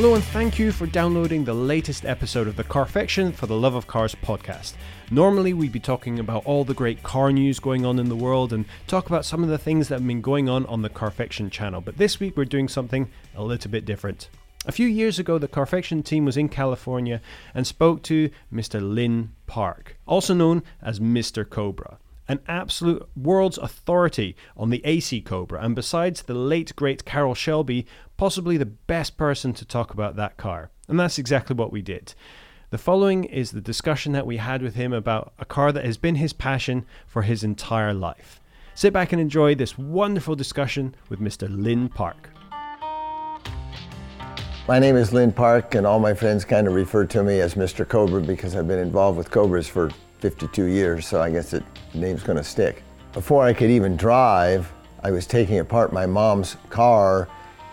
Hello, and thank you for downloading the latest episode of the Carfection for the Love of Cars podcast. Normally, we'd be talking about all the great car news going on in the world and talk about some of the things that have been going on on the Carfection channel, but this week we're doing something a little bit different. A few years ago, the Carfection team was in California and spoke to Mr. Lynn Park, also known as Mr. Cobra an absolute world's authority on the AC Cobra, and besides the late great Carroll Shelby, possibly the best person to talk about that car. And that's exactly what we did. The following is the discussion that we had with him about a car that has been his passion for his entire life. Sit back and enjoy this wonderful discussion with Mr. Lynn Park. My name is Lynn Park, and all my friends kind of refer to me as Mr. Cobra because I've been involved with Cobras for 52 years, so I guess the name's gonna stick. Before I could even drive, I was taking apart my mom's car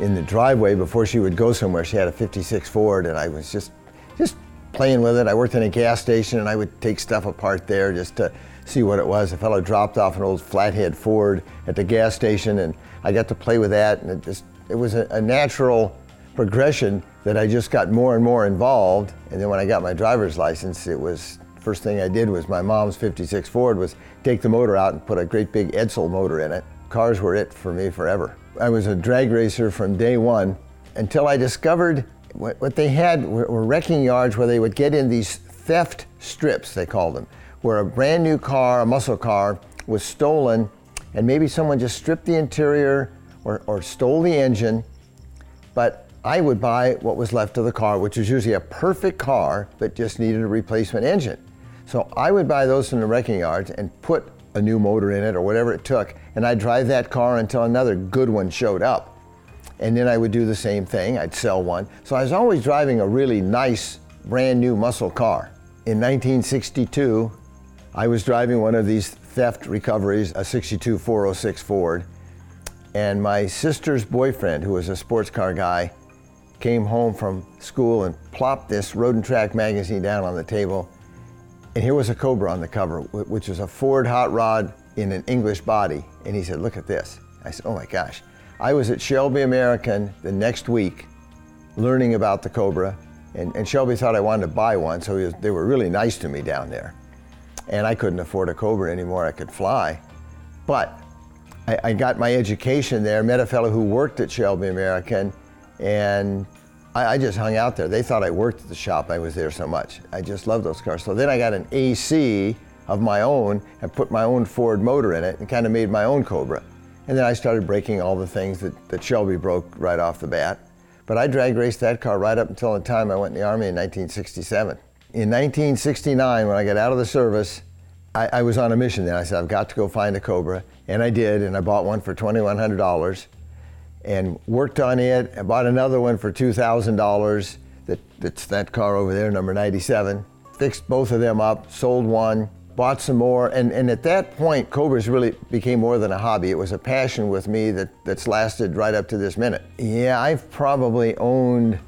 in the driveway before she would go somewhere. She had a 56 Ford, and I was just just playing with it. I worked in a gas station, and I would take stuff apart there just to see what it was. A fellow dropped off an old flathead Ford at the gas station, and I got to play with that, and it just it was a, a natural progression that I just got more and more involved. And then when I got my driver's license, it was First thing I did was my mom's 56 Ford was take the motor out and put a great big Edsel motor in it. Cars were it for me forever. I was a drag racer from day one until I discovered what, what they had were, were wrecking yards where they would get in these theft strips, they called them, where a brand new car, a muscle car, was stolen and maybe someone just stripped the interior or, or stole the engine, but I would buy what was left of the car, which was usually a perfect car, but just needed a replacement engine. So I would buy those from the wrecking yards and put a new motor in it or whatever it took, and I'd drive that car until another good one showed up. And then I would do the same thing, I'd sell one. So I was always driving a really nice, brand new muscle car. In 1962, I was driving one of these theft recoveries, a 62 406 Ford, and my sister's boyfriend, who was a sports car guy, came home from school and plopped this Road and Track magazine down on the table and here was a Cobra on the cover, which was a Ford hot rod in an English body. And he said, Look at this. I said, Oh my gosh. I was at Shelby American the next week learning about the Cobra. And, and Shelby thought I wanted to buy one, so was, they were really nice to me down there. And I couldn't afford a Cobra anymore. I could fly. But I, I got my education there, met a fellow who worked at Shelby American, and I, I, just hung out there. They thought I worked at the shop. I was there so much. I just love those cars. So then I got an AC of my own and put my own Ford motor in it and kind of made my own Cobra. And then I started breaking all the things that, that Shelby broke right off the bat. But I drag raced that car right up until the time I went in the Army in 1967. In 1969, when I got out of the service, I, I was on a mission then. I said, I've got to go find a Cobra. And I did, and I bought one for $2,100 and worked on it. I bought another one for $2,000. That, that's that car over there, number 97. Fixed both of them up, sold one, bought some more. And, and at that point, Cobras really became more than a hobby. It was a passion with me that, that's lasted right up to this minute. Yeah, I've probably owned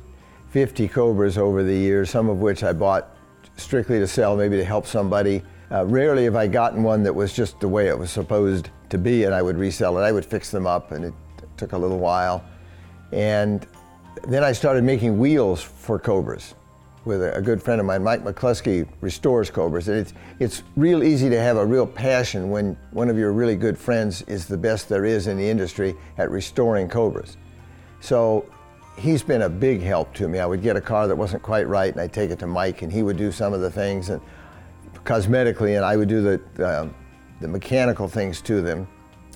50 Cobras over the years, some of which I bought strictly to sell, maybe to help somebody. Uh, rarely have I gotten one that was just the way it was supposed to be, and I would resell it. I would fix them up, and it took a little while. And then I started making wheels for Cobras with a, good friend of mine, Mike McCluskey, restores Cobras. And it's, it's real easy to have a real passion when one of your really good friends is the best there is in the industry at restoring Cobras. So he's been a big help to me. I would get a car that wasn't quite right and I'd take it to Mike and he would do some of the things and cosmetically and I would do the, uh, the mechanical things to them.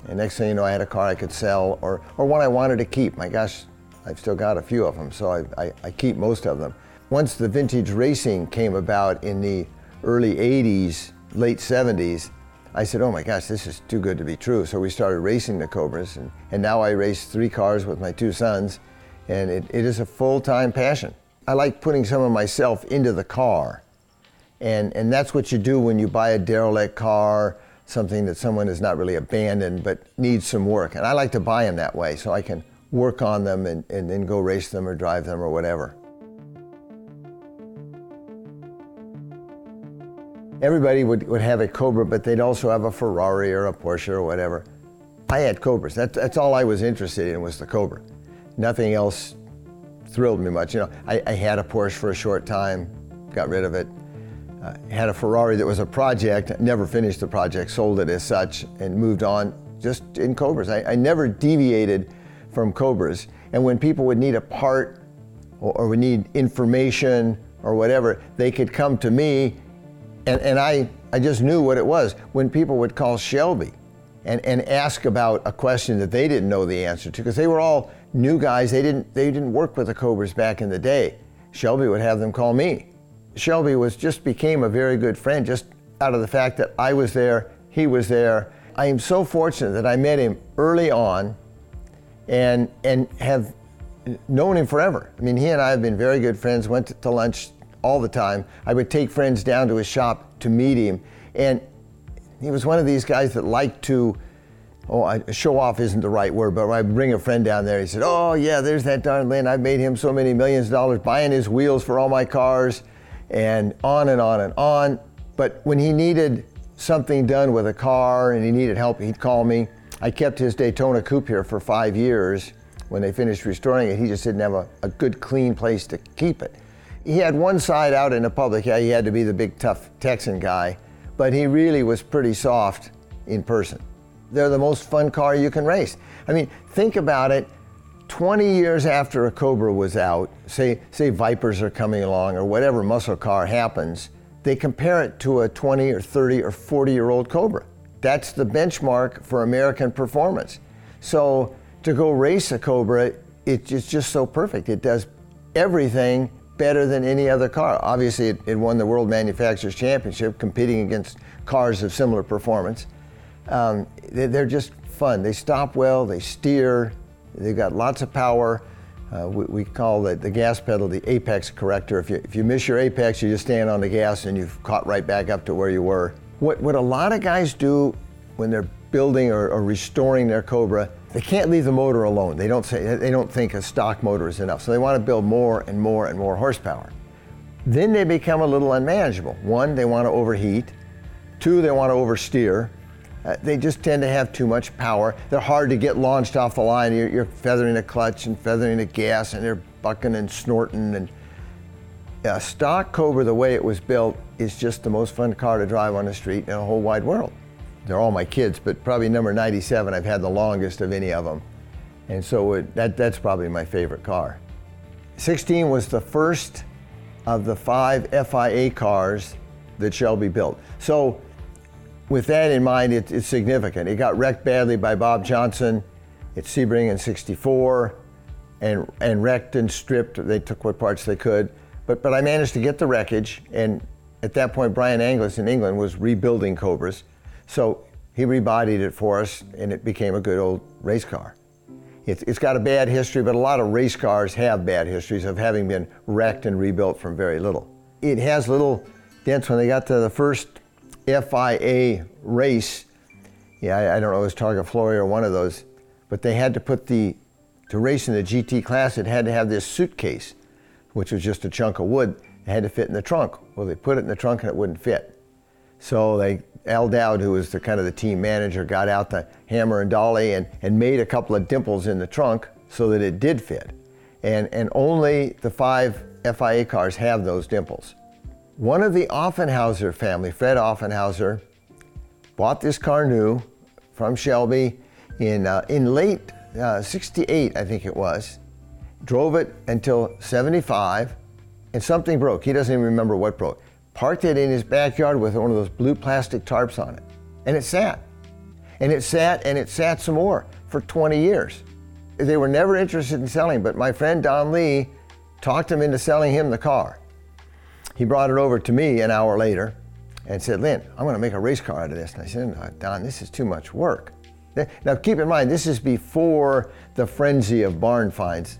And next thing you know, I had a car I could sell or, or one I wanted to keep. My gosh, I've still got a few of them, so I, I, I keep most of them. Once the vintage racing came about in the early 80s, late 70s, I said, oh my gosh, this is too good to be true. So we started racing the Cobras, and, and now I race three cars with my two sons, and it, it is a full time passion. I like putting some of myself into the car, and, and that's what you do when you buy a derelict car something that someone has not really abandoned but needs some work. And I like to buy them that way so I can work on them and, and then go race them or drive them or whatever. Everybody would, would have a Cobra, but they'd also have a Ferrari or a Porsche or whatever. I had Cobras. That, that's all I was interested in was the Cobra. Nothing else thrilled me much. You know, I, I had a Porsche for a short time, got rid of it. Uh, had a Ferrari that was a project, never finished the project, sold it as such, and moved on just in Cobras. I, I never deviated from Cobras. And when people would need a part or, or would need information or whatever, they could come to me, and, and I, I just knew what it was. When people would call Shelby and, and ask about a question that they didn't know the answer to, because they were all new guys, they didn't, they didn't work with the Cobras back in the day. Shelby would have them call me. Shelby was just became a very good friend just out of the fact that I was there, he was there. I am so fortunate that I met him early on and and have known him forever. I mean, he and I have been very good friends, went to, lunch all the time. I would take friends down to his shop to meet him and he was one of these guys that liked to oh, I, show off isn't the right word, but I bring a friend down there, he said, oh yeah, there's that darn Lynn. I've made him so many millions of dollars buying his wheels for all my cars and on and on and on. But when he needed something done with a car and he needed help, he'd call me. I kept his Daytona coupe here for five years. When they finished restoring it, he just didn't have a, a good, clean place to keep it. He had one side out in the public. Yeah, he had to be the big, tough Texan guy, but he really was pretty soft in person. They're the most fun car you can race. I mean, think about it. 20 years after a Cobra was out, say, say Vipers are coming along or whatever muscle car happens, they compare it to a 20 or 30 or 40 year old Cobra. That's the benchmark for American performance. So to go race a Cobra, it's just so perfect. It does everything better than any other car. Obviously, it, it won the World Manufacturers Championship competing against cars of similar performance. Um, they, they're just fun. They stop well, they steer, They've got lots of power. Uh, we, we, call the, the gas pedal the apex corrector. If you, if you miss your apex, you just stand on the gas and you've caught right back up to where you were. What, what a lot of guys do when they're building or, or restoring their Cobra, they can't leave the motor alone. They don't, say, they don't think a stock motor is enough. So they want to build more and more and more horsepower. Then they become a little unmanageable. One, they want to overheat. Two, they want to oversteer. Uh, they just tend to have too much power. They're hard to get launched off the line. You're, you're feathering a clutch and feathering a gas, and they're bucking and snorting. And a stock Cobra, the way it was built, is just the most fun car to drive on the street in the whole wide world. They're all my kids, but probably number 97, I've had the longest of any of them. And so it, that, that's probably my favorite car. 16 was the first of the five FIA cars that Shelby built. So with that in mind, it, it's significant. It got wrecked badly by Bob Johnson at Sebring in 64 and, and wrecked and stripped. They took what parts they could. But, but I managed to get the wreckage, and at that point, Brian Angliss in England was rebuilding Cobras. So he rebodied it for us, and it became a good old race car. It's, it's got a bad history, but a lot of race cars have bad histories of having been wrecked and rebuilt from very little. It has little dents when they got to the first FIA race. Yeah, I, I don't know, it was Targa Florio or one of those, but they had to put the, to race in the GT class, it had to have this suitcase, which was just a chunk of wood. It had to fit in the trunk. Well, they put it in the trunk and it wouldn't fit. So they, Al Dowd, who was the kind of the team manager, got out the hammer and dolly and, and made a couple of dimples in the trunk so that it did fit. And, and only the five FIA cars have those dimples. One of the Offenhauser family, Fred Offenhauser, bought this car new from Shelby in, uh, in late uh, 68, I think it was. Drove it until 75, and something broke. He doesn't even remember what broke. Parked it in his backyard with one of those blue plastic tarps on it. And it sat. And it sat and it sat some more for 20 years. They were never interested in selling, but my friend Don Lee talked him into selling him the car. He brought it over to me an hour later and said, Lynn, I'm going to make a race car out of this. And I said, Don, this is too much work. Now, keep in mind, this is before the frenzy of barn finds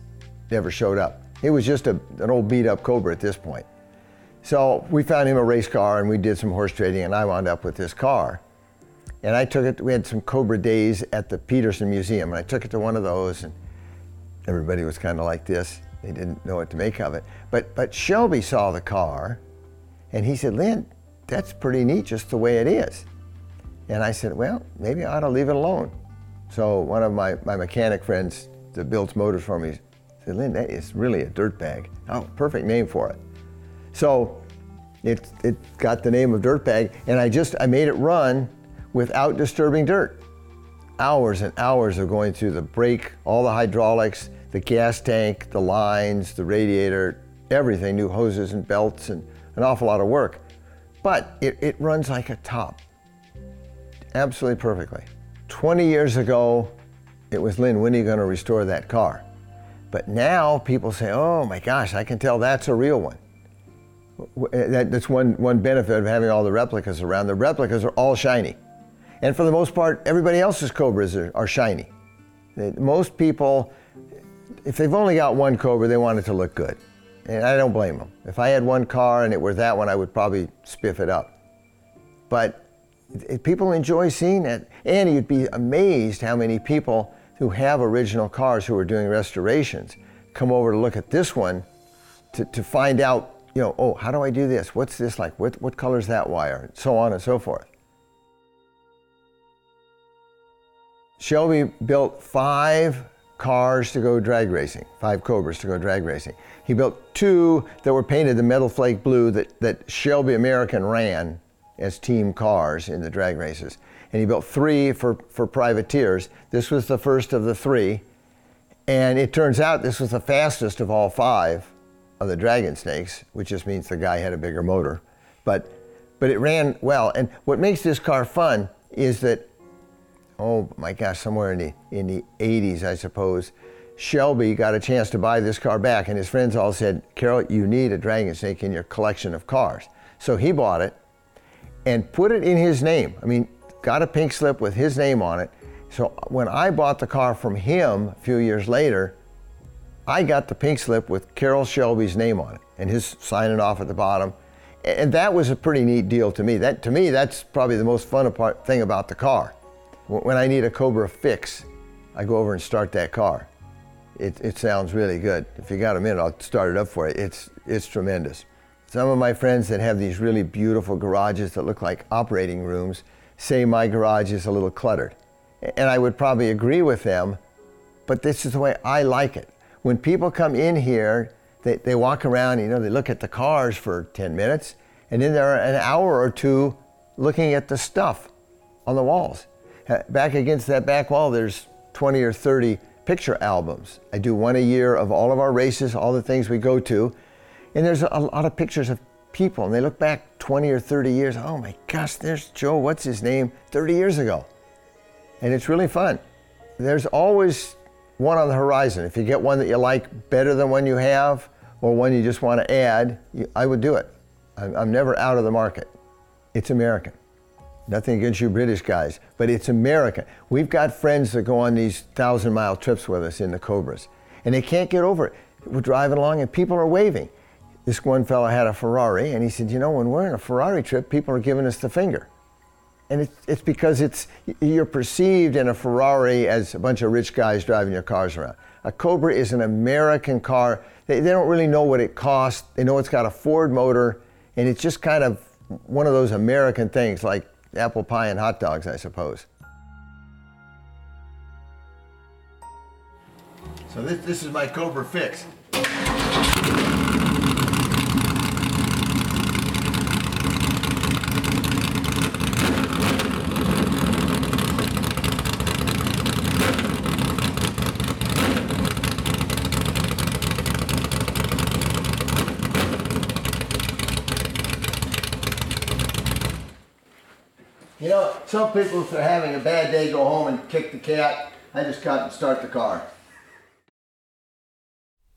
ever showed up. It was just a, an old beat up Cobra at this point. So we found him a race car and we did some horse trading, and I wound up with this car. And I took it, we had some Cobra days at the Petersen Museum, and I took it to one of those, and everybody was kind of like this. They didn't know what to make of it. But, but Shelby saw the car and he said, Lynn, that's pretty neat just the way it is. And I said, well, maybe I ought to leave it alone. So one of my, my mechanic friends that builds motors for me said, Lynn, that is really a dirt bag. Oh, perfect name for it. So it, it got the name of dirt bag, and I just I made it run without disturbing dirt. Hours and hours of going through the brake, all the hydraulics, the gas tank, the lines, the radiator, everything, new hoses and belts, and an awful lot of work. But it, it runs like a top. Absolutely perfectly. 20 years ago, it was Lynn, when are you going to restore that car? But now people say, oh my gosh, I can tell that's a real one. That's one, one benefit of having all the replicas around. The replicas are all shiny. And for the most part, everybody else's Cobras are, are shiny. Most people, if they've only got one Cobra, they want it to look good. And I don't blame them. If I had one car and it were that one, I would probably spiff it up. But people enjoy seeing it. And you'd be amazed how many people who have original cars who are doing restorations come over to look at this one to, to find out, you know, oh, how do I do this? What's this like? What, what color is that wire? And so on and so forth. Shelby built five cars to go drag racing, five Cobras to go drag racing. He built two that were painted the metal flake blue that, that Shelby American ran as team cars in the drag races. And he built three for, for privateers. This was the first of the three. And it turns out this was the fastest of all five of the Dragon Snakes, which just means the guy had a bigger motor. But, but it ran well. And what makes this car fun is that oh my gosh, somewhere in the, in the 80s, I suppose, Shelby got a chance to buy this car back, and his friends all said, Carroll, you need a Dragon Snake in your collection of cars. So he bought it and put it in his name. I mean, got a pink slip with his name on it. So when I bought the car from him a few years later, I got the pink slip with Carroll Shelby's name on it and his signing off at the bottom. And that was a pretty neat deal to me. That to me, that's probably the most fun thing about the car. When I need a Cobra fix, I go over and start that car. It, it sounds really good. If you got a minute, I'll start it up for you. It's, it's tremendous. Some of my friends that have these really beautiful garages that look like operating rooms say my garage is a little cluttered. And I would probably agree with them, but this is the way I like it. When people come in here, they, they walk around, you know, they look at the cars for 10 minutes, and then they're an hour or two looking at the stuff on the walls. Back against that back wall, there's 20 or 30 picture albums. I do one a year of all of our races, all the things we go to. And there's a lot of pictures of people, and they look back 20 or 30 years. Oh my gosh, there's Joe, what's his name, 30 years ago. And it's really fun. There's always one on the horizon. If you get one that you like better than one you have, or one you just want to add, I would do it. I'm never out of the market. It's American. Nothing against you British guys, but it's America. We've got friends that go on these thousand mile trips with us in the Cobras, and they can't get over it. We're driving along and people are waving. This one fellow had a Ferrari, and he said, You know, when we're in a Ferrari trip, people are giving us the finger. And it's, it's because it's, you're perceived in a Ferrari as a bunch of rich guys driving your cars around. A Cobra is an American car. They, they don't really know what it costs. They know it's got a Ford motor, and it's just kind of one of those American things like apple pie and hot dogs, I suppose. So this, this is my Cobra fix. You know, some people, if they're having a bad day, go home and kick the cat. I just cut and start the car.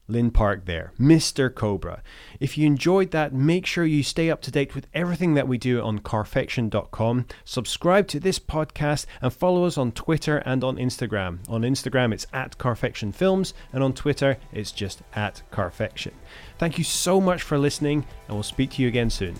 Lynn Park there, Mr. Cobra. If you enjoyed that, make sure you stay up to date with everything that we do on carfection.com. Subscribe to this podcast and follow us on Twitter and on Instagram. On Instagram, it's at Carfection Films, and on Twitter, it's just at Carfection. Thank you so much for listening, and we'll speak to you again soon.